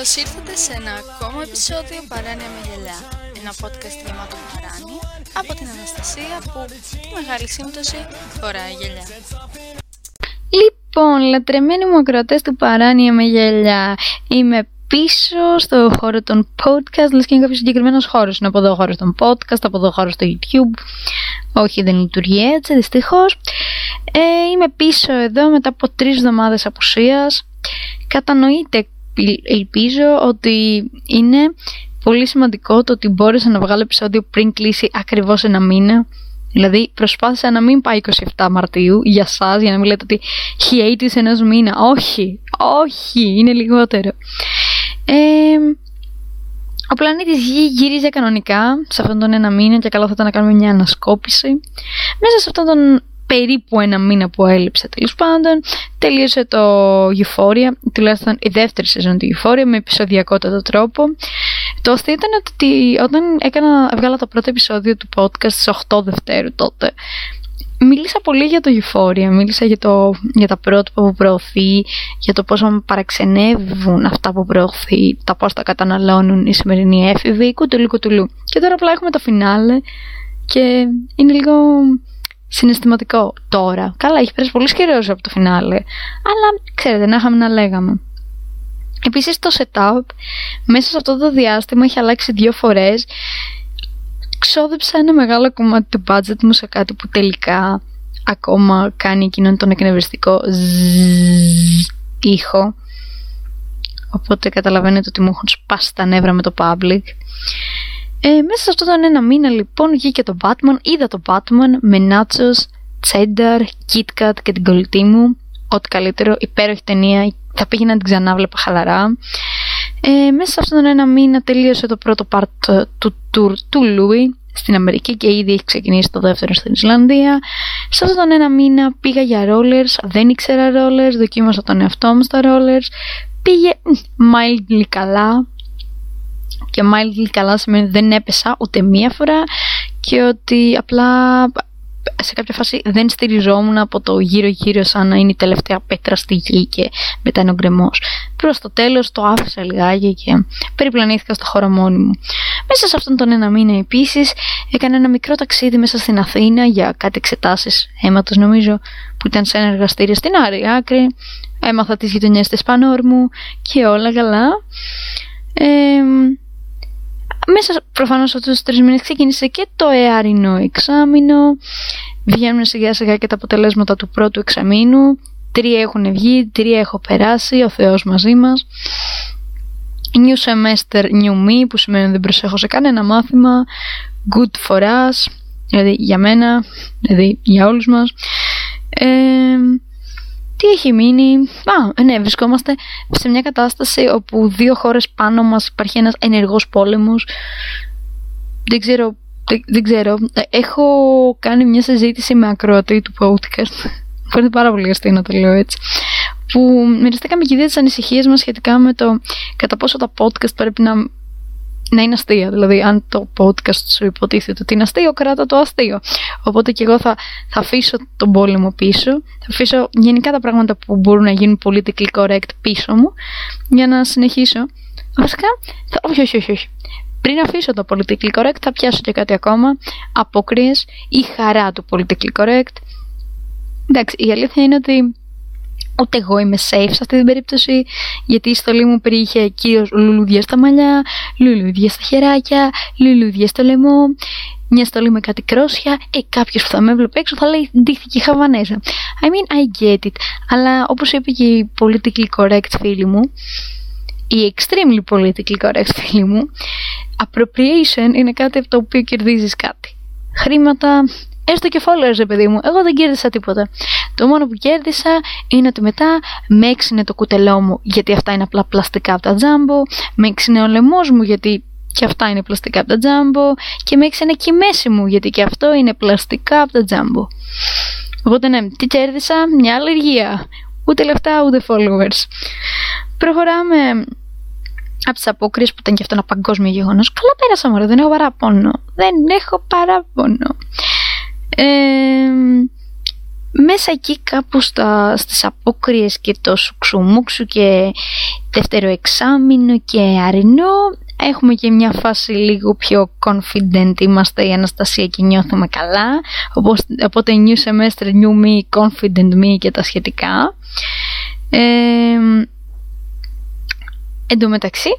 Καλώς ήρθατε σε ένα ακόμα επεισόδιο Παράνοια με γελιά. Ένα podcast γεμάτο παράνοια από την Αναστασία που τη μεγάλη σύμπτωση φοράει γελιά. Λοιπόν, λατρεμένοι μου ακροατές του Παράνοια με γελιά. Είμαι πίσω στο χώρο των podcast, λες και είναι κάποιος συγκεκριμένος χώρος. Είναι από εδώ χώρος των podcast, από εδώ χώρος στο YouTube. Όχι, δεν λειτουργεί έτσι, δυστυχώς. Ε, είμαι πίσω εδώ μετά από τρεις εβδομάδες απουσίας. Κατανοείτε ελπίζω ότι είναι πολύ σημαντικό το ότι μπόρεσα να βγάλω επεισόδιο πριν κλείσει ακριβώς ένα μήνα. Δηλαδή προσπάθησα να μην πάει 27 Μαρτίου για σας, για να μην λέτε ότι hiatus ενός μήνα. Όχι, όχι, είναι λιγότερο. Ε, ο πλανήτης Γη γύριζε κανονικά σε αυτόν τον ένα μήνα και καλό θα ήταν να κάνουμε μια ανασκόπηση. Μέσα σε αυτόν τον περίπου ένα μήνα που έλειψε τέλος πάντων. Τελείωσε το Euphoria, τουλάχιστον η δεύτερη σεζόν του Euphoria με επεισοδιακότατο τρόπο. Το αστείο ήταν ότι όταν έκανα, έβγαλα το πρώτο επεισόδιο του podcast στις 8 Δευτέρου τότε, μίλησα πολύ για το Euphoria, μίλησα για, το, για τα πρότυπα που προωθεί, για το πόσο με παραξενεύουν αυτά που προωθεί, τα πώς τα καταναλώνουν οι σημερινοί έφηβοι, κουτουλού κουτουλού. Και τώρα απλά έχουμε το φινάλε και είναι λίγο συναισθηματικό τώρα. Καλά, έχει περάσει πολύ καιρός από το φινάλε. Αλλά ξέρετε, να είχαμε να λέγαμε. Επίσης το setup μέσα σε αυτό το διάστημα έχει αλλάξει δύο φορές. Ξόδεψα ένα μεγάλο κομμάτι του budget μου σε κάτι που τελικά ακόμα κάνει εκείνον τον εκνευριστικό ήχο. Οπότε καταλαβαίνετε ότι μου έχουν σπάσει τα νεύρα με το public. Ε, μέσα σε αυτόν τον ένα μήνα λοιπόν βγήκε το Batman, είδα το Batman με nachos, cheddar, KitKat και την κολλητή μου. Ό,τι καλύτερο, υπέροχη ταινία, θα πήγαινα να την ξανά βλέπα χαλαρά. Ε, μέσα σε αυτόν τον ένα μήνα τελείωσε το πρώτο part του tour του Louis στην Αμερική και ήδη έχει ξεκινήσει το δεύτερο στην Ισλανδία. Σε αυτόν τον ένα μήνα πήγα για rollers, δεν ήξερα rollers, δοκίμασα τον εαυτό μου στα rollers. Πήγε mildly καλά, και mildly καλά σημαίνει ότι δεν έπεσα ούτε μία φορά και ότι απλά σε κάποια φάση δεν στηριζόμουν από το γύρω γύρω σαν να είναι η τελευταία πέτρα στη γη και μετά είναι ο γκρεμός. Προς το τέλος το άφησα λιγάκι και περιπλανήθηκα στο χώρο μόνη μου. Μέσα σε αυτόν τον ένα μήνα επίσης έκανα ένα μικρό ταξίδι μέσα στην Αθήνα για κάτι εξετάσεις αίματος νομίζω που ήταν σε ένα εργαστήριο στην Άρη Άκρη. Έμαθα τις γειτονιές της Πανόρμου και όλα καλά. Ε, μέσα προφανώς αυτού τους τρεις μήνες ξεκίνησε και το εαρινό εξάμεινο. Βγαίνουν σιγά σιγά και τα αποτελέσματα του πρώτου εξαμήνου. Τρία έχουν βγει, τρία έχω περάσει, ο Θεός μαζί μας. New semester, new me, που σημαίνει ότι δεν προσέχω σε κανένα μάθημα. Good for us, δηλαδή για μένα, δηλαδή για όλους μας. Ε, τι έχει μείνει; Α, ναι, βρισκόμαστε σε μια κατάσταση όπου δύο χώρες πάνω μας υπάρχει ένας ενεργός πόλεμος. Δεν ξέρω, δεν, ξέρω. Έχω κάνει μια συζήτηση με ακροατή του podcast. είναι πάρα πολύ αστείο να το λέω έτσι. Που μοιραστήκαμε και δύο τις ανησυχίες μας σχετικά με το κατά πόσο τα podcast πρέπει να να είναι αστεία. Δηλαδή, αν το podcast σου υποτίθεται ότι είναι αστείο, κράτα το αστείο. Οπότε και εγώ θα, θα αφήσω τον πόλεμο πίσω. Θα αφήσω γενικά τα πράγματα που μπορούν να γίνουν politically correct πίσω μου για να συνεχίσω. Βασικά, θα... όχι, όχι, όχι, όχι. Πριν αφήσω το politically correct, θα πιάσω και κάτι ακόμα. Απόκριε ή χαρά του politically correct. Εντάξει, η αλήθεια είναι ότι Ούτε εγώ είμαι safe σε αυτή την περίπτωση, γιατί η στολή μου περιείχε κυρίως λουλούδια στα μαλλιά, λουλούδια στα χεράκια, λουλούδια στο λαιμό, μια στολή με κάτι κρόσια, ε, κάποιος που θα με έβλεπε έξω θα λέει ντύθηκε χαβανέζα. I mean, I get it. Αλλά όπως είπε και η politically correct φίλη μου, η extremely politically correct φίλη μου, appropriation είναι κάτι από το οποίο κερδίζεις κάτι. Χρήματα, Έστω και followers, ρε παιδί μου. Εγώ δεν κέρδισα τίποτα. Το μόνο που κέρδισα είναι ότι μετά με έξινε το κουτελό μου γιατί αυτά είναι απλά πλαστικά από τα τζάμπο. Με έξινε ο λαιμός μου γιατί και αυτά είναι πλαστικά από τα τζάμπο. Και με έξινε και η μέση μου γιατί και αυτό είναι πλαστικά από τα τζάμπο. Οπότε ναι, τι κέρδισα, μια αλλεργία. Ούτε λεφτά ούτε followers. Προχωράμε από τις απόκριες που ήταν και αυτό ένα παγκόσμιο γεγονός. Καλά πέρασα μόνο, δεν έχω παράπονο. Δεν έχω παράπονο. Ε, μέσα εκεί κάπου στα, στις απόκριες και το σουξουμούξου και δεύτερο εξάμεινο και αρινό έχουμε και μια φάση λίγο πιο confident είμαστε η Αναστασία και νιώθουμε καλά. Οπότε new semester, new me, confident me και τα σχετικά. Ε, εν τω μεταξύ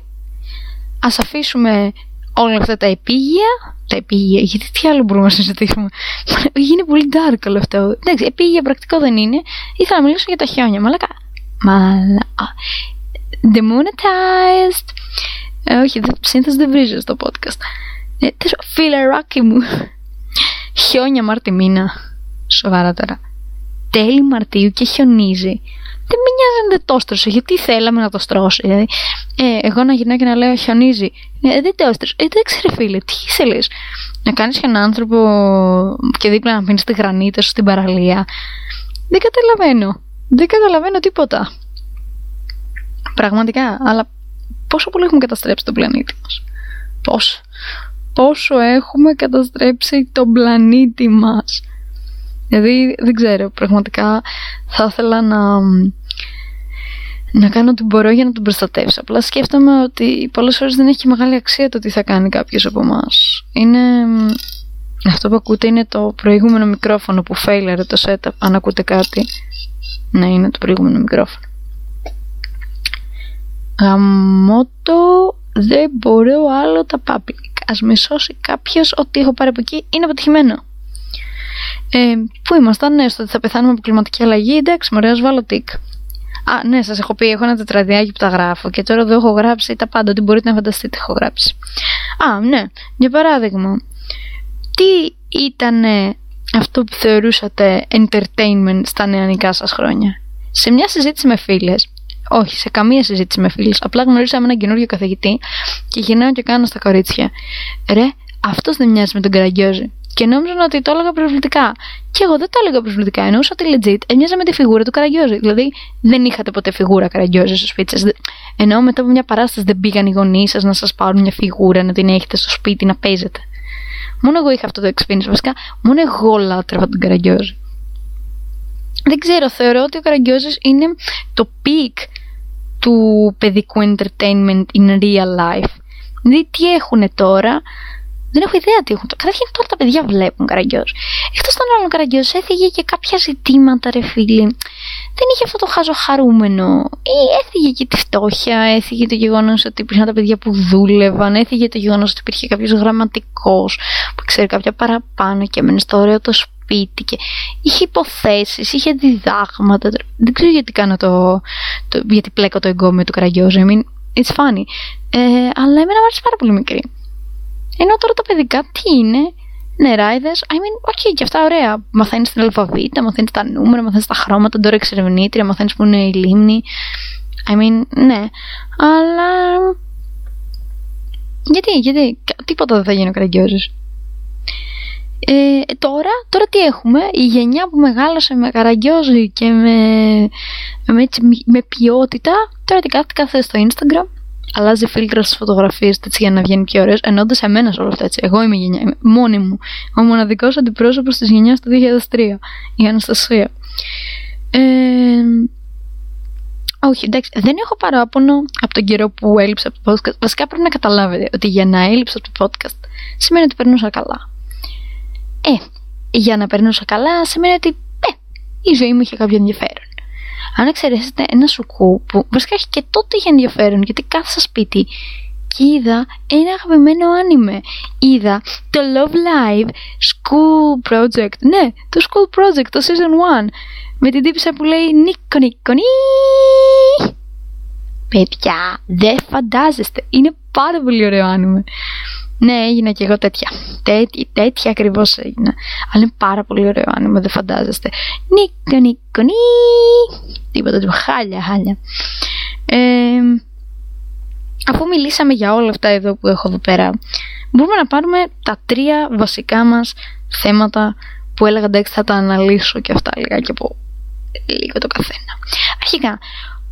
ας αφήσουμε όλα αυτά τα επίγεια τα επίγεια, γιατί τι άλλο μπορούμε να συζητήσουμε; Είναι πολύ dark όλο αυτό. Εντάξει, επίγεια πρακτικό δεν είναι. Ήθελα να μιλήσω για τα χιόνια. Μαλάκα. Μαλά. Demonetized. Ε, όχι, συνήθως δεν βρίζω στο podcast. Ε, φιλεράκι μου. Χιόνια Μάρτι μήνα. Σοβαρά τώρα. Τέλη Μαρτίου και χιονίζει δεν με νοιάζει αν δεν το στρώσε, γιατί θέλαμε να το στρώσει. Δηλαδή, ε, εγώ να γυρνάω και να λέω χιονίζει. Ε, δεν το έστρωσε. Ε, δεν ξέρω, φίλε, τι ήθελε. Να κάνεις έναν άνθρωπο και δίπλα να πίνεις τη γρανίτα σου στην παραλία. Δεν καταλαβαίνω. Δεν καταλαβαίνω τίποτα. Πραγματικά. Αλλά πόσο πολύ έχουμε καταστρέψει τον πλανήτη μας. Πόσο. Πόσο έχουμε καταστρέψει τον πλανήτη μας. Δηλαδή δεν ξέρω, πραγματικά θα ήθελα να, να κάνω ό,τι μπορώ για να τον προστατεύσω. Απλά σκέφτομαι ότι πολλές φορές δεν έχει μεγάλη αξία το τι θα κάνει κάποιος από εμάς. Είναι... Αυτό που ακούτε είναι το προηγούμενο μικρόφωνο που failure το setup, αν ακούτε κάτι. Ναι, είναι το προηγούμενο μικρόφωνο. Γαμώτο δεν μπορώ άλλο τα public. Ας με σώσει κάποιος ότι έχω πάρει από εκεί είναι αποτυχημένο. Ε, πού ήμασταν, ναι, στο ότι θα πεθάνουμε από κλιματική αλλαγή. Εντάξει, μωρέ, βάλω τικ. Α, ναι, σας έχω πει, έχω ένα τετραδιάκι που τα γράφω και τώρα εδώ έχω γράψει τα πάντα, ότι μπορείτε να φανταστείτε έχω γράψει. Α, ναι, για παράδειγμα, τι ήταν αυτό που θεωρούσατε entertainment στα νεανικά σας χρόνια; Σε μια συζήτηση με φίλες, όχι, σε καμία συζήτηση με φίλες, απλά γνωρίσαμε έναν καινούριο καθηγητή και γυρνάω και κάνω στα κορίτσια. Ρε, αυτός δεν μοιάζει με τον Καραγκιόζη. Και νόμιζαν ότι το έλεγα προσβλητικά. Και εγώ δεν το έλεγα προσβλητικά. Εννοούσα ότι legit έμοιαζε με τη φιγούρα του Καραγκιόζη. Δηλαδή δεν είχατε ποτέ φιγούρα Καραγκιόζη στο σπίτι σας. Ενώ μετά από μια παράσταση δεν πήγαν οι γονείς σας να σας πάρουν μια φιγούρα να την έχετε στο σπίτι να παίζετε. Μόνο εγώ είχα αυτό το experience. Βασικά, μόνο εγώ λάτρευα τον Καραγκιόζη. Δεν ξέρω, θεωρώ ότι ο Καραγκιόζης είναι το peak του παιδικού entertainment in real life. Δηλαδή τι έχουν τώρα, δεν έχω ιδέα τι έχουν. Καταρχήν τώρα τα παιδιά βλέπουν καραγκιό. Εκτός των άλλων καραγκιό έφυγε και κάποια ζητήματα, ρε φίλοι. Δεν είχε αυτό το χάζο χαρούμενο. Ή έφυγε και τη φτώχεια, έφυγε το γεγονός ότι υπήρχαν τα παιδιά που δούλευαν, έφυγε το γεγονός ότι υπήρχε κάποιος γραμματικός που ξέρει κάποια παραπάνω και έμενε στο ωραίο το σπίτι και είχε υποθέσεις, είχε διδάγματα. Δεν ξέρω γιατί κάνω το. το γιατί πλέκω το εγκόμιο του καραγκιόζου. I mean, it's funny. Ε, αλλά εμένα μου άρεσε πάρα πολύ μικρή. Ενώ τώρα τα παιδικά τι είναι, νεράιδε. I mean, ok, και αυτά ωραία. Μαθαίνεις την αλφαβήτα, μαθαίνεις τα νούμερα, μαθαίνεις τα χρώματα, τώρα εξερευνήτρια, μαθαίνεις που είναι η λίμνη. I mean, ναι. Αλλά. Γιατί, γιατί, τίποτα δεν θα γίνει ο Καραγκιόζης. Ε, τώρα, τώρα τι έχουμε, η γενιά που μεγάλωσε με Καραγκιόζη και με, με, με ποιότητα, τώρα τι κάθεται κάθε στο Instagram αλλάζει φίλτρα στι φωτογραφίε έτσι για να βγαίνει πιο ωραίος, ενώντα εμένα σε όλα αυτά έτσι. Εγώ είμαι η γενιά, είμαι μόνη μου. Ο μοναδικός αντιπρόσωπος της γενιάς του 2003, η Αναστασία. Ε, όχι, εντάξει, δεν έχω παράπονο από τον καιρό που έλειψα από το podcast. Βασικά πρέπει να καταλάβετε ότι για να έλειψα από το podcast σημαίνει ότι περνούσα καλά. Ε, για να περνούσα καλά σημαίνει ότι ε, η ζωή μου είχε κάποιο ενδιαφέρον αν εξαιρέσετε ένα σουκού που βασικά έχει και τότε είχε ενδιαφέρον γιατί κάθεσα σπίτι και είδα ένα αγαπημένο άνιμε. Είδα το Love Live School Project. Ναι, το School Project, το Season 1. Με την τύπησα που λέει Νίκο Νίκο Νί. Παιδιά, δεν φαντάζεστε. Είναι πάρα πολύ ωραίο άνιμε. Ναι, έγινα και εγώ τέτοια. Τέτοια, τέτοια ακριβώς έγινα. Αλλά είναι πάρα πολύ ωραίο άνοιγμα, δεν φαντάζεστε. Νίκο, νίκο, νί. Τίποτα του. Χάλια, χάλια. Ε, αφού μιλήσαμε για όλα αυτά εδώ που έχω εδώ πέρα, μπορούμε να πάρουμε τα τρία βασικά μας θέματα που έλεγα εντάξει θα τα αναλύσω και αυτά λιγάκι από λίγο το καθένα. Αρχικά,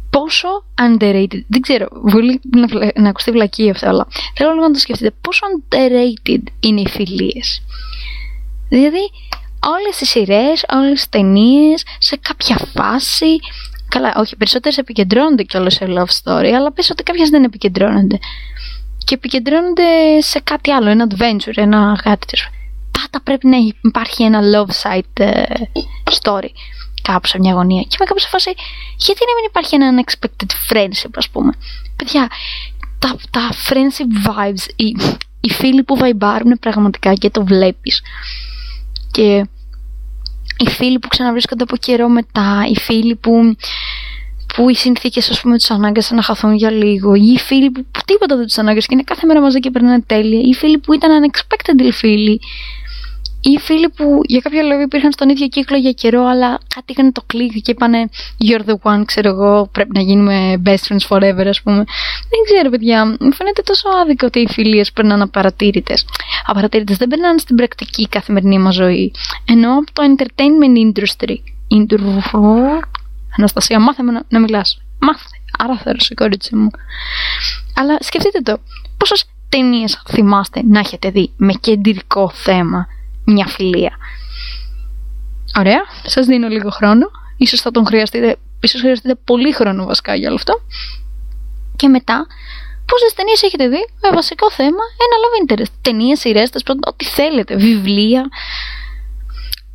πόσο underrated, δεν ξέρω, μπορεί να, να ακουστεί βλακή αυτό, αλλά θέλω λίγο να το σκεφτείτε, πόσο underrated είναι οι φιλίες; Δηλαδή, όλες τις σειρές, όλες τις ταινίες, σε κάποια φάση Καλά, όχι, περισσότερες επικεντρώνονται κιόλας σε love story, αλλά πες ότι κάποιες δεν επικεντρώνονται. Και επικεντρώνονται σε κάτι άλλο, ένα adventure, ένα κάτι. Πάντα πρέπει να υπάρχει ένα love side ε, story κάπου σε μια γωνία. Και είμαι κάπου σε φάση, γιατί να μην υπάρχει ένα unexpected friendship, ας πούμε. Παιδιά, τα, τα friendship vibes, οι, οι φίλοι που βαϊμπάρουν πραγματικά και το βλέπεις. Και οι φίλοι που ξαναβρίσκονται από καιρό μετά, οι φίλοι που, που οι συνθήκες ας πούμε τους ανάγκασαν να χαθούν για λίγο, ή οι φίλοι που, που τίποτα δεν τους ανάγκασε και είναι κάθε μέρα μαζί και περνάνε τέλεια, ή οι φίλοι που ήταν unexpected φίλοι, ή φίλοι που για κάποιο λόγο υπήρχαν στον ίδιο κύκλο για καιρό, αλλά κάτι είχαν το κλικ και είπανε You're the one, ξέρω εγώ, πρέπει να γίνουμε best friends forever, ας πούμε. Δεν ξέρω, παιδιά. Μου φαίνεται τόσο άδικο ότι οι φιλίε περνάνε απαρατήρητες. Απαρατήρητες δεν περνάνε στην πρακτική καθημερινή μας ζωή. Ενώ από το entertainment industry. Αναστασία, μάθε με να, να μιλάς. Μάθε. Άρα θέλω σε κορίτσι μου. Αλλά σκεφτείτε το. Πόσες ταινίες θυμάστε να έχετε δει με κεντρικό θέμα; Μια φιλία. Ωραία, σας δίνω λίγο χρόνο. Ίσως θα τον χρειαστείτε, ίσως χρειαστείτε πολύ χρόνο βασικά για όλο αυτό. Και μετά, πόσες ταινίες έχετε δει; Με βασικό θέμα ένα love interest. Ταινίες, σειρές, ό,τι θέλετε, βιβλία.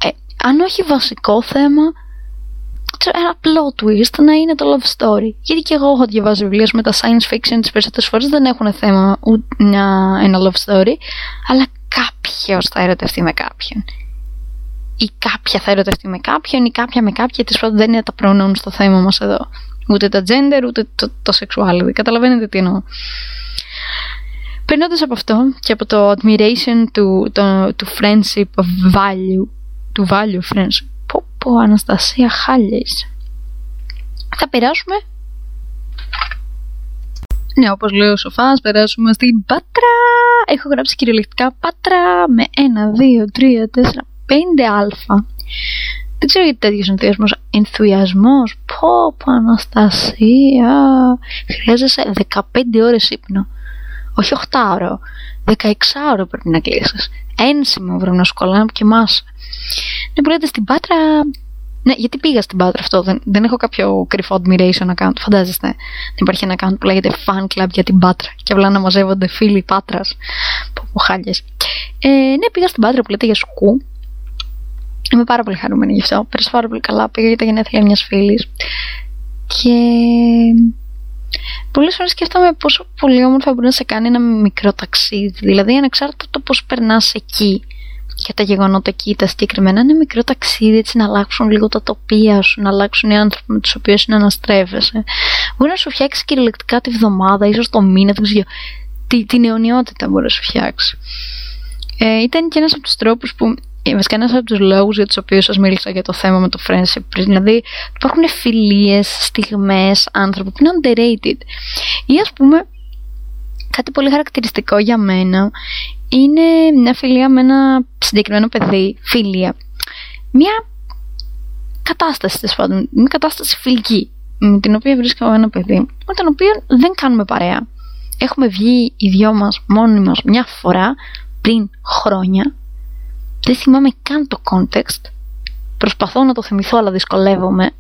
Ε, αν όχι βασικό θέμα, ένα plot twist να είναι το love story. Γιατί και εγώ έχω διαβάσει βιβλία με τα science fiction τις περισσότερες φορές δεν έχουν θέμα ούτε ένα love story, αλλά κάποιος θα ερωτευτεί με κάποιον. Ή κάποια θα ερωτευτεί με κάποιον, ή κάποια με κάποια. Τη πρώτη δεν είναι τα pronouns στο θέμα μας εδώ. Ούτε τα gender, ούτε το, το sexuality. Καταλαβαίνετε τι εννοώ. Περνώντας από αυτό και από το admiration του, το, του friendship of value, του value friendship, πω πω Αναστασία χάλιες. Θα περάσουμε ναι, όπως λέει ο Σοφάς, περάσουμε στην Πάτρα. Έχω γράψει κυριολεκτικά Πάτρα με 1, 2, 3, 4, 5 αλφα. Δεν ξέρω γιατί τέτοιος ενθουσιασμός. Ενθουσιασμός. Πω, πω, Αναστασία. Χρειάζεσαι 15 ώρες ύπνο. Όχι 8 ώρο. 16 ώρο πρέπει να κλείσει. Ένσημο πρέπει να σου κολλάνε και μάσα. Ναι, που λέτε στην Πάτρα ναι, γιατί πήγα στην Πάτρα αυτό. Δεν, δεν έχω κάποιο κρυφό admiration account. Φαντάζεστε. Δεν υπάρχει ένα account που λέγεται fan club για την Πάτρα. Και απλά να μαζεύονται φίλοι Πάτρας. Που χάλιες. Ε, ναι, πήγα στην Πάτρα που λέτε για σκου. Είμαι πάρα πολύ χαρούμενη γι' αυτό. Πέρασε πάρα πολύ καλά. Πήγα για τα γενέθλια μιας φίλης. Και. Πολλές φορές σκέφτομαι πόσο πολύ όμορφα μπορεί να σε κάνει ένα μικρό ταξίδι. Δηλαδή, ανεξάρτητα το πώς περνάς εκεί και τα γεγονότα εκεί, τα συγκεκριμένα, είναι μικρό ταξίδι έτσι να αλλάξουν λίγο τα τοπία σου, να αλλάξουν οι άνθρωποι με τους οποίους αναστρέφεσαι. Μπορεί να σου φτιάξει κυριολεκτικά τη βδομάδα, ίσως το μήνα, δεν ξέρω. Τι, την αιωνιότητα μπορεί να σου φτιάξει. Ε, ήταν και ένας από τους τρόπους που. Ε, βασικά, ένας από τους λόγους για τους οποίους σας μίλησα για το θέμα με το friendship πριν. Δηλαδή, υπάρχουν φιλίες, στιγμές, άνθρωποι που είναι underrated. Ή ας πούμε, κάτι πολύ χαρακτηριστικό για μένα είναι μια φιλία με ένα συγκεκριμένο παιδί, φίλια. Μια κατάσταση, τέλος πάντων, μια κατάσταση φιλική, με την οποία βρίσκω ένα παιδί, με τον οποίο δεν κάνουμε παρέα. Έχουμε βγει οι δυο μας μόνοι μας μια φορά πριν χρόνια. Δεν θυμάμαι καν το context. Προσπαθώ να το θυμηθώ αλλά δυσκολεύομαι.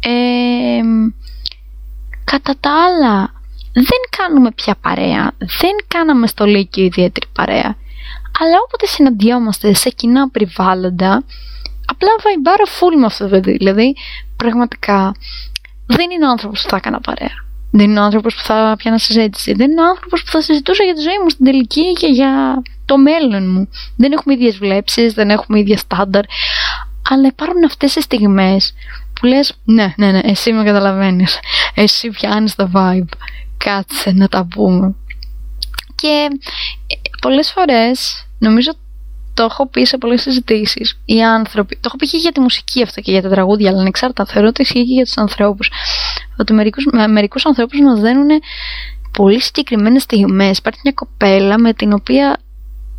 Ε, κατά τα άλλα δεν κάνουμε πια παρέα, δεν κάναμε στο Λύκειο ιδιαίτερη παρέα. Αλλά όποτε συναντιόμαστε σε κοινά περιβάλλοντα, απλά βαϊμπάρω φουλ με αυτό το παιδί. Δηλαδή, πραγματικά, δεν είναι ο άνθρωπος που θα έκανα παρέα. Δεν είναι ο άνθρωπος που θα πιάνα συζήτηση. Δεν είναι ο άνθρωπος που θα συζητούσα για τη ζωή μου στην τελική και για το μέλλον μου. Δεν έχουμε ίδιες βλέψεις, δεν έχουμε ίδια στάνταρ. Αλλά υπάρχουν αυτές οι στιγμές που λες, ναι, ναι, ναι, εσύ με καταλαβαίνεις. Εσύ πιάνεις το vibe κάτσε να τα πούμε. Και ε, πολλές φορές, νομίζω το έχω πει σε πολλές συζητήσεις, οι άνθρωποι, το έχω πει και για τη μουσική αυτό και για τα τραγούδια, αλλά ανεξάρτητα θεωρώ ότι ισχύει και για τους ανθρώπους. Ότι μερικούς, μερικούς ανθρώπους μας δίνουν πολύ συγκεκριμένες στιγμές. Υπάρχει μια κοπέλα με την οποία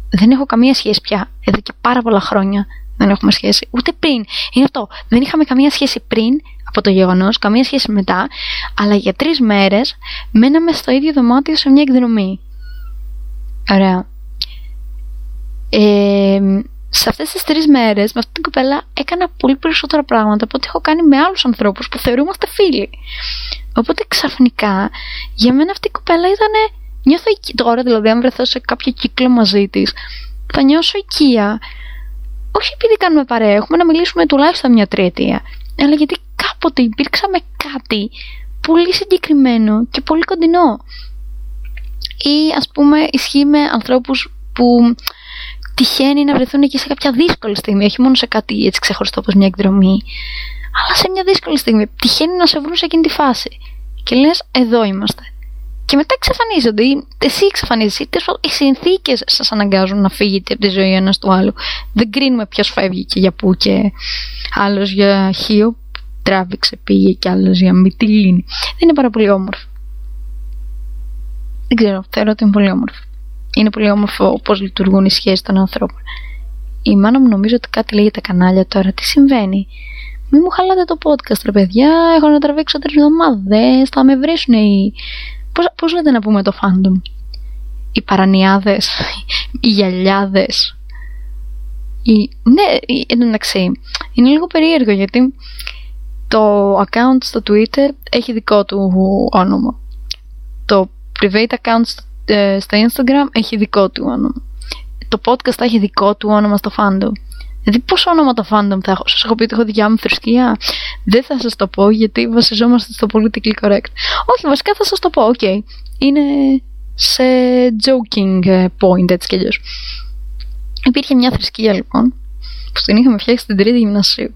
δεν έχω καμία σχέση πια, εδώ και πάρα πολλά χρόνια δεν έχουμε σχέση. Ούτε πριν. Είναι αυτό. Δεν είχαμε καμία σχέση πριν από το γεγονός, καμία σχέση μετά, αλλά για τρεις μέρες μέναμε στο ίδιο δωμάτιο σε μια εκδρομή. Ωραία. Ε, σε αυτές τις τρεις μέρες με αυτή την κοπέλα έκανα πολύ περισσότερα πράγματα από ό,τι έχω κάνει με άλλους ανθρώπους που θεωρούμαστε φίλοι. Οπότε ξαφνικά για μένα αυτή η κοπέλα ήταν νιώθω εκεί τώρα δηλαδή αν βρεθώ σε κάποιο κύκλο μαζί της θα νιώσω οικία όχι επειδή κάνουμε παρέα, έχουμε να μιλήσουμε τουλάχιστον μια τριετία αλλά γιατί κάποτε υπήρξαμε κάτι πολύ συγκεκριμένο και πολύ κοντινό ή ας πούμε ισχύει με ανθρώπους που τυχαίνει να βρεθούν εκεί σε κάποια δύσκολη στιγμή, όχι μόνο σε κάτι έτσι ξεχωριστό όπως μια εκδρομή, αλλά σε μια δύσκολη στιγμή. Τυχαίνει να σε βρουν σε εκείνη τη φάση. Και λες, εδώ είμαστε. Και μετά εξαφανίζονται, ή εσύ εξαφανίζεσαι, ή οι συνθήκες σας αναγκάζουν να φύγετε από τη ζωή ένας του άλλου. Δεν κρίνουμε ποιος φεύγει και για πού και άλλος για χείο τράβηξε, πήγε και άλλος για μυτιλίνη. Δεν είναι πάρα πολύ όμορφο. Δεν ξέρω, θεωρώ ότι είναι πολύ όμορφο είναι πολύ όμορφο πώς λειτουργούν οι σχέσεις των ανθρώπων. Η μάνα μου νομίζω ότι κάτι λέει για τα κανάλια τώρα. Τι συμβαίνει; Μην μου χαλάτε το podcast, ρε παιδιά. Έχω να τραβήξω τρεις εβδομάδες. Θα με βρίσουν οι. Πώς λέτε να πούμε το fandom; Οι παρανιάδες. Οι γυαλιάδες. Οι... Ναι, εντάξει. Είναι λίγο περίεργο γιατί το account στο Twitter έχει δικό του όνομα. Το private account στο ε, στο Instagram έχει δικό του όνομα. Το podcast θα έχει δικό του όνομα στο fandom. Δηλαδή πόσο όνομα το fandom θα έχω; Σας έχω πει ότι έχω δικιά μου θρησκεία. Δεν θα σας το πω γιατί βασιζόμαστε στο politically correct. Όχι βασικά θα σας το πω. OK. Okay. Είναι σε joking ε, point έτσι κι αλλιώς. Υπήρχε μια θρησκεία λοιπόν που την είχαμε φτιάξει στην τρίτη γυμνασίου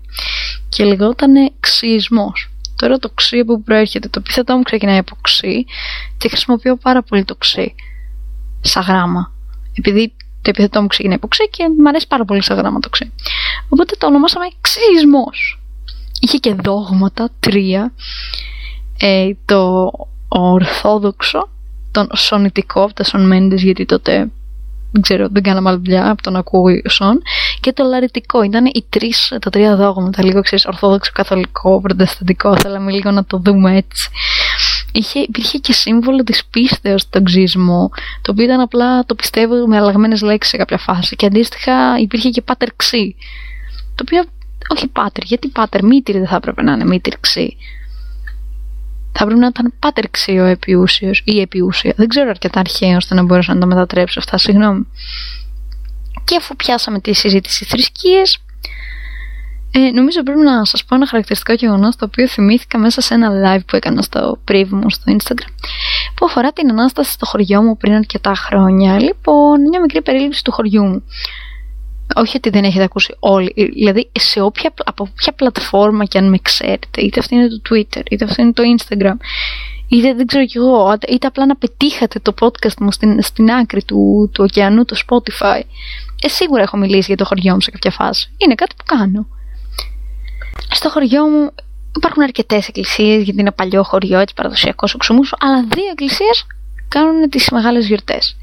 και λεγόταν ξισμός. Τώρα το ξι από πού προέρχεται, το επίθετό μου ξεκινάει από ξι και χρησιμοποιώ πάρα πολύ το ξι σαν γράμμα. Επειδή το επίθετό μου ξεκινάει από ξι και μου αρέσει πάρα πολύ σαν γράμμα το ξι. Οπότε το ονομάσαμε ξισμός. Είχε και δόγματα, τρία. Ε, το ορθόδοξο, τον σονητικό από τα Σον γιατί τότε δεν ξέρω, δεν κάναμε άλλη δουλειά από τον ακούω Σον. Και το λαριτικό. Ήταν οι τρεις, τα τρία δόγματα, λίγο ξέρεις, ορθόδοξο, καθολικό, προτεσταντικό. Θέλαμε λίγο να το δούμε έτσι. Είχε, υπήρχε και σύμβολο της πίστεως στον ξύσμο, το οποίο ήταν απλά το πιστεύω με αλλαγμένες λέξεις σε κάποια φάση. Και αντίστοιχα υπήρχε και πάτερ ξύ. Το οποίο, όχι πάτερ, γιατί πάτερ, μήτυρ δεν θα έπρεπε να είναι μήτυρ ξύ θα πρέπει να ήταν πάτερξιο επιούσιος ή επιούσια. Δεν ξέρω αρκετά αρχαίο ώστε να μπορέσω να τα μετατρέψω αυτά, συγγνώμη. Και αφού πιάσαμε τη συζήτηση θρησκείες, ε, νομίζω πρέπει να σας πω ένα χαρακτηριστικό γεγονός το οποίο θυμήθηκα μέσα σε ένα live που έκανα στο priv μου στο Instagram που αφορά την ανάσταση στο χωριό μου πριν αρκετά χρόνια. Λοιπόν, μια μικρή περίληψη του χωριού μου όχι ότι δεν έχετε ακούσει όλοι, δηλαδή σε όποια, από όποια πλατφόρμα και αν με ξέρετε, είτε αυτή είναι το Twitter, είτε αυτό είναι το Instagram, είτε δεν ξέρω κι εγώ, είτε απλά να πετύχατε το podcast μου στην, στην άκρη του, του ωκεανού, το Spotify. Ε, σίγουρα έχω μιλήσει για το χωριό μου σε κάποια φάση. Είναι κάτι που κάνω. Στο χωριό μου υπάρχουν αρκετές εκκλησίες, γιατί είναι παλιό χωριό, έτσι παραδοσιακός οξυμούσο, αλλά δύο εκκλησίες κάνουν τις μεγάλες γιορτές.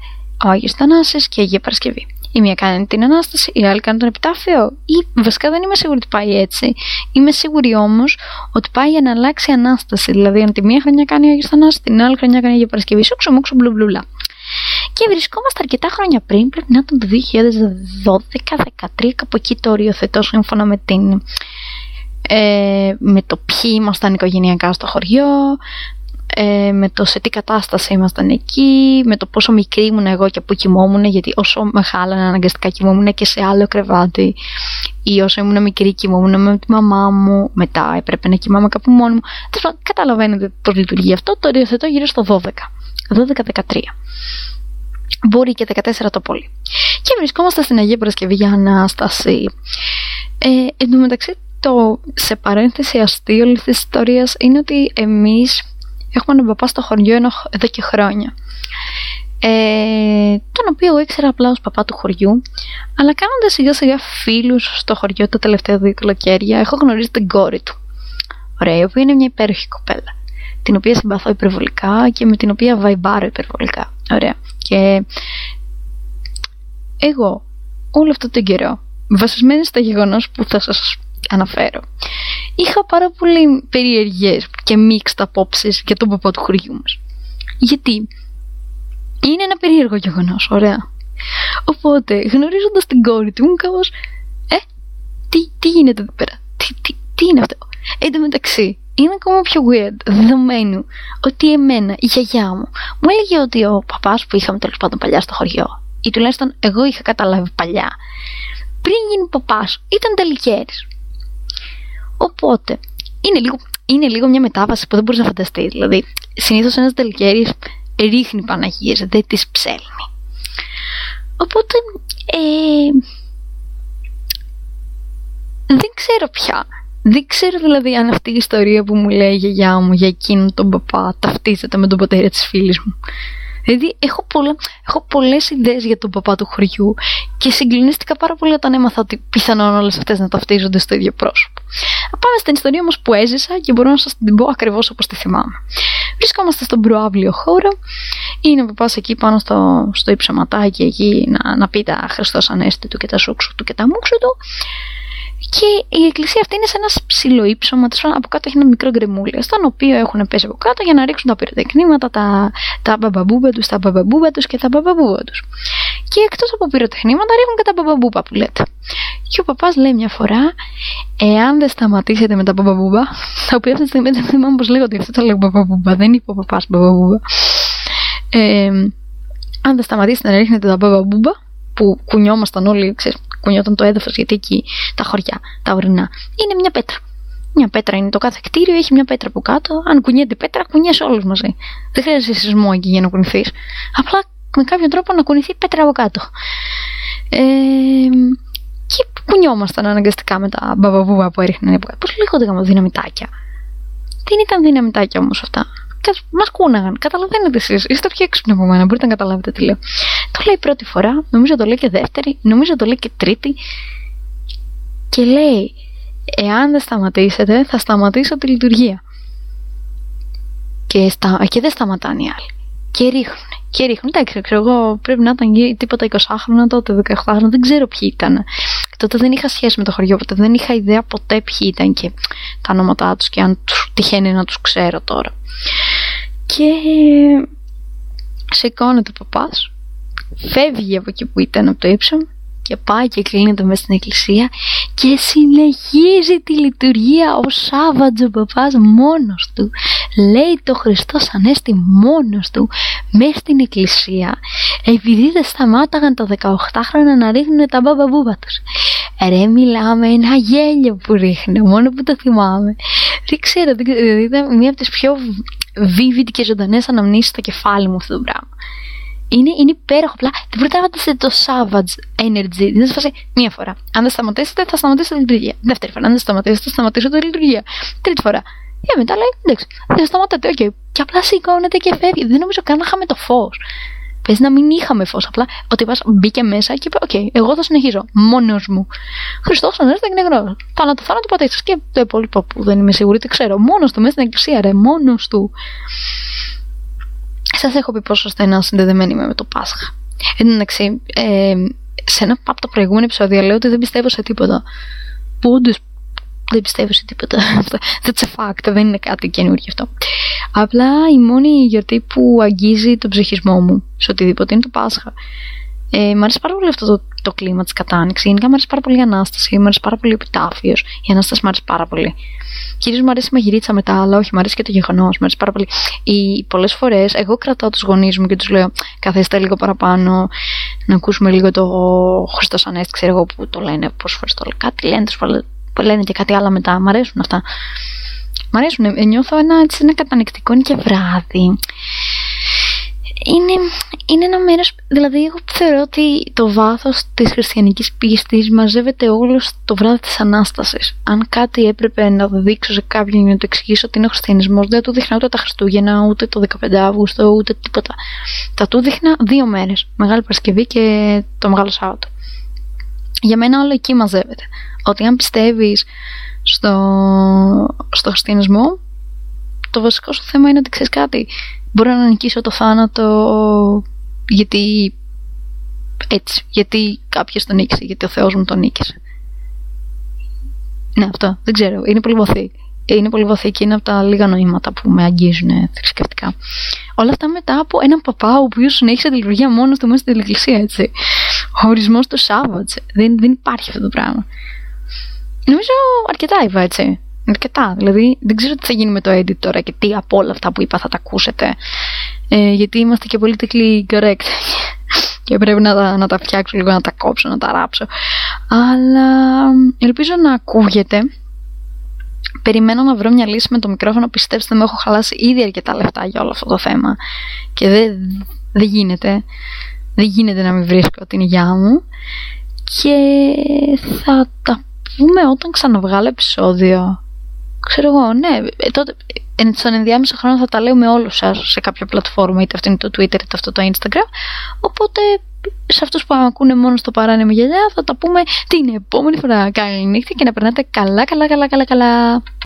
Ο Άγιος Θανάσης και η Αγία Παρασκευή. Η μία κάνει την Ανάσταση, η άλλη κάνει τον Επιτάφιο. Ή βασικά δεν είμαι σίγουρη ότι πάει έτσι. Είμαι σίγουρη όμως ότι πάει για να αλλάξει Ανάσταση. Δηλαδή, αν τη μία χρονιά κάνει ο Άγιος Θανάσης, την άλλη χρονιά κάνει για Παρασκευή. Σούξο, μουξο, μπλουμπλουλα. Και βρισκόμαστε αρκετά χρόνια πριν, πρέπει να ήταν το 2012-2013, κάπου εκεί το οριοθετώ σύμφωνα με την. Ε, με το ποιοι ήμασταν οικογενειακά στο χωριό, ε, με το σε τι κατάσταση ήμασταν εκεί, με το πόσο μικρή ήμουν εγώ και πού κοιμόμουν, γιατί όσο μεγάλα αναγκαστικά κοιμόμουν και σε άλλο κρεβάτι, ή όσο ήμουν μικρή κοιμόμουν με τη μαμά μου, μετά έπρεπε να κοιμάμαι κάπου μόνο μου. Καταλαβαίνετε πώ λειτουργεί αυτό, το οριοθετώ γύρω στο 12, 12-13. Μπορεί και 14 το πολύ. Και βρισκόμαστε στην Αγία Παρασκευή για Ανάσταση. Ε, εν τω μεταξύ, το σε παρένθεση αστείο όλη της ιστορίας είναι ότι εμείς Έχουμε έναν παπά στο χωριό εδώ και χρόνια. Ε, τον οποίο ήξερα απλά ως παπά του χωριού αλλά κάνοντας σιγά σιγά φίλους στο χωριό τα τελευταία δύο καλοκαίρια έχω γνωρίσει την κόρη του. Ωραία, που είναι μια υπέροχη κοπέλα την οποία συμπαθώ υπερβολικά και με την οποία βαϊμπάρω υπερβολικά. Ωραία. Και εγώ όλο αυτό τον καιρό βασισμένη στα γεγονός που θα σας αναφέρω. Είχα πάρα πολύ περίεργες και μίξτα απόψεις για τον παπά του χωριού μας. Γιατί είναι ένα περίεργο γεγονός, ωραία. Οπότε, γνωρίζοντας την κόρη του, μου κάπως τι, τι γίνεται εδώ πέρα, τι, τι, τι είναι αυτό; Εν τω μεταξύ, είναι ακόμα πιο weird δεδομένου ότι εμένα, η γιαγιά μου, μου έλεγε ότι ο παπάς που είχαμε τέλος πάντων παλιά στο χωριό, ή τουλάχιστον εγώ είχα καταλάβει παλιά, πριν γίνει παπάς, ήταν τελικέρης. Οπότε, είναι λίγο, είναι λίγο μια μετάβαση που δεν μπορείς να φανταστείς. Δηλαδή, συνήθως ένας τελικέρη ρίχνει Παναγίες, δεν τις ψέλνει. Οπότε, ε, δεν ξέρω πια. Δεν ξέρω δηλαδή αν αυτή η ιστορία που μου λέει η γιαγιά μου για εκείνον τον παπά ταυτίζεται με τον πατέρα της φίλης μου. Δηλαδή έχω, πολλά, έχω πολλές ιδέες για τον παπά του χωριού και συγκλονίστηκα πάρα πολύ όταν έμαθα ότι πιθανόν όλες αυτές να ταυτίζονται στο ίδιο πρόσωπο. Πάμε στην ιστορία όμως που έζησα και μπορώ να σας την πω ακριβώς όπως τη θυμάμαι. Βρισκόμαστε στον προάβλιο χώρο. Είναι ο παπάς εκεί πάνω στο, στο υψωματάκι εκεί να, να πει τα Χριστός Ανέστη του και τα σούξου του και τα μουξου του. Και η εκκλησία αυτή είναι σε ένας ψηλό ύψωμα, από κάτω έχει ένα μικρό γκρεμούλι, στον οποίο έχουν πέσει από κάτω για να ρίξουν τα πυροτεχνήματα, τα, τα μπαμπαμπούμπα τους, τα μπαμπαμπούμπα τους και τα μπαμπαμπούμπα τους. Και εκτός από πυροτεχνήματα ρίχνουν και τα μπαμπαμπούμπα που λέτε. Και ο παπάς λέει μια φορά, εάν δεν σταματήσετε με τα μπαμπαμπούμπα, τα οποία αυτή τη στιγμή δεν θυμάμαι πώς λέγονται, αυτό το λέω μπαμπαμπούμπα, δεν είπε ο παπάς μπαμπαμπούμπα. Ε, αν δεν σταματήσετε να ρίχνετε τα μπαμπαμπούμπα, που κουνιόμασταν όλοι, ξέρεις, κουνιόταν το έδαφος γιατί εκεί τα χωριά, τα ορεινά, είναι μια πέτρα. Μια πέτρα είναι το κάθε κτίριο, έχει μια πέτρα από κάτω. Αν κουνιέται πέτρα, κουνιέσαι όλους μαζί. Δεν χρειάζεται σεισμό εκεί για να κουνηθείς. Απλά με κάποιον τρόπο να κουνηθεί πέτρα από κάτω. Ε, και κουνιόμασταν αναγκαστικά με τα μπαμπαβούβα που έριχναν από κάτω. Πώς λέγονται δυναμητάκια; Δεν ήταν δυναμητάκια όμως αυτά. Μας κούναγαν. Καταλαβαίνετε εσείς. Είστε πιο έξυπνοι από μένα. Μπορείτε να καταλάβετε τι λέω. Το λέει πρώτη φορά, νομίζω το λέει και δεύτερη, νομίζω το λέει και τρίτη. Και λέει, εάν δεν σταματήσετε, θα σταματήσω τη λειτουργία. Και, στα... και δεν σταματάνε οι άλλοι. Και ρίχνουν. Και ρίχνουν. Εντάξει, ξέρω εγώ, πρέπει να ήταν τίποτα 20 χρόνια τότε, 18 χρόνια, δεν ξέρω ποιοι ήταν. Τότε δεν είχα σχέση με το χωριό, οπότε δεν είχα ιδέα ποτέ ποιοι ήταν και τα ονόματά τους και αν τους τυχαίνει να τους ξέρω τώρα. Και σηκώνεται ο παπάς φεύγει από εκεί που ήταν από το ύψος και πάει και κλείνεται μέσα στην εκκλησία και συνεχίζει τη λειτουργία ο Σάββατζο ο παπάς μόνος του. Λέει το Χριστός Ανέστη μόνος του μέσα στην εκκλησία επειδή δεν σταμάταγαν τα 18χρονα να ρίχνουν τα μπαμπαμπούμπα τους. Ρε μιλάμε ένα γέλιο που ρίχνω μόνο που το θυμάμαι. Δεν ξέρω, δηλαδή ήταν μία από τις πιο vivid και ζωντανές αναμνήσεις στο κεφάλι μου αυτό το πράγμα είναι, είναι υπέροχο. Απλά δεν μπορείτε να φανταστείτε το savage energy. Δεν σας μία φορά. Αν δεν σταματήσετε, θα σταματήσετε τη λειτουργία. Δεύτερη φορά. Αν δεν σταματήσετε, θα σταματήσετε τη λειτουργία. Τρίτη φορά. Και μετά λέει, εντάξει, δεν σταματάτε, OK. Okay. Και απλά σηκώνεται και φεύγει. Δεν νομίζω καν να είχαμε το φως. Πες να μην είχαμε φως. Απλά ότι πα μπήκε μέσα και είπε, OK, okay, εγώ θα συνεχίζω. Μόνος μου. Χριστός ανέστη εκ νεκρών. Θανάτω, θάνατον πατήσας. Και το υπόλοιπο που δεν είμαι σίγουρη, τι ξέρω. Μόνος του μέσα στην εκκλησία, ρε. Μόνος του. Σας έχω πει πόσο στενά συνδεδεμένη είμαι με το Πάσχα. Εν εντάξει, ε, σε ένα από τα προηγούμενα επεισόδια λέω ότι δεν πιστεύω σε τίποτα. Που όντως δεν πιστεύω σε τίποτα. That's a fact, δεν είναι κάτι καινούργιο αυτό. Απλά η μόνη γιορτή που αγγίζει τον ψυχισμό μου σε οτιδήποτε είναι το Πάσχα. Ε, μ' αρέσει πάρα πολύ αυτό το, το κλίμα της κατάνοιξης. Γενικά μου αρέσει πάρα πολύ η ανάσταση, μου αρέσει πάρα πολύ ο επιτάφιος. Η ανάσταση μου αρέσει πάρα πολύ. Κυρίως μου αρέσει η μαγειρίτσα μετά, αλλά όχι, μου αρέσει και το γεγονός. Μου αρέσει πάρα πολύ. Πολλές φορές εγώ κρατάω τους γονείς μου και τους λέω: Καθίστε λίγο παραπάνω, να ακούσουμε λίγο το Χριστό Ανέστη, ξέρω εγώ που το λένε, πώ φορές το λένε. Κάτι λένε, που λένε και κάτι άλλο μετά. Μ' αρέσουν αυτά. Μ' αρέσουν. Ε, νιώθω ένα, έτσι, ένα κατανεκτικό και βράδυ είναι, είναι ένα μέρος. Δηλαδή, εγώ θεωρώ ότι το βάθος της χριστιανικής πίστης μαζεύεται όλο στο βράδυ της Ανάστασης. Αν κάτι έπρεπε να δείξω σε κάποιον για να το εξηγήσω ότι είναι ο χριστιανισμός, δεν του δείχνα ούτε τα Χριστούγεννα, ούτε το 15 Αύγουστο, ούτε τίποτα. Θα του δείχνα δύο μέρες. Μεγάλη Παρασκευή και το Μεγάλο Σάββατο. Για μένα όλο εκεί μαζεύεται. Ότι αν πιστεύεις στο, στο χριστιανισμό, το βασικό σου θέμα είναι ότι ξέρεις κάτι μπορώ να νικήσω το θάνατο γιατί έτσι, γιατί κάποιος τον νίκησε, γιατί ο Θεός μου τον νίκησε. Ναι, αυτό, δεν ξέρω, είναι πολύ βαθύ. Είναι πολύ βαθύ και είναι από τα λίγα νοήματα που με αγγίζουν θρησκευτικά. Όλα αυτά μετά από έναν παπά ο οποίος συνέχισε τη λειτουργία μόνος του μέσα στην εκκλησία, έτσι. Ο ορισμός του Σάββατς. Δεν, δεν υπάρχει αυτό το πράγμα. Νομίζω αρκετά είπα έτσι. Αρκετά. Δηλαδή δεν ξέρω τι θα γίνει με το edit τώρα και τι από όλα αυτά που είπα θα τα ακούσετε. Ε, γιατί είμαστε και politically correct. και πρέπει να τα, να τα φτιάξω λίγο, να τα κόψω, να τα ράψω. Αλλά ελπίζω να ακούγεται. Περιμένω να βρω μια λύση με το μικρόφωνο. Πιστέψτε με, έχω χαλάσει ήδη αρκετά λεφτά για όλο αυτό το θέμα. Και δεν, δεν γίνεται. Δεν γίνεται να μην βρίσκω την υγειά μου. Και θα τα πούμε όταν ξαναβγάλω επεισόδιο. Ξέρω εγώ, ναι, ε, τότε, στον ενδιάμεσο χρόνο θα τα λέω με όλους σας σε κάποια πλατφόρμα, είτε αυτό είναι το Twitter είτε αυτό το Instagram. Οπότε σε αυτούς που ακούνε μόνο στο παράνεμο γυαλιά θα τα πούμε την επόμενη φορά. Καλή νύχτα και να περνάτε καλά, καλά, καλά, καλά, καλά.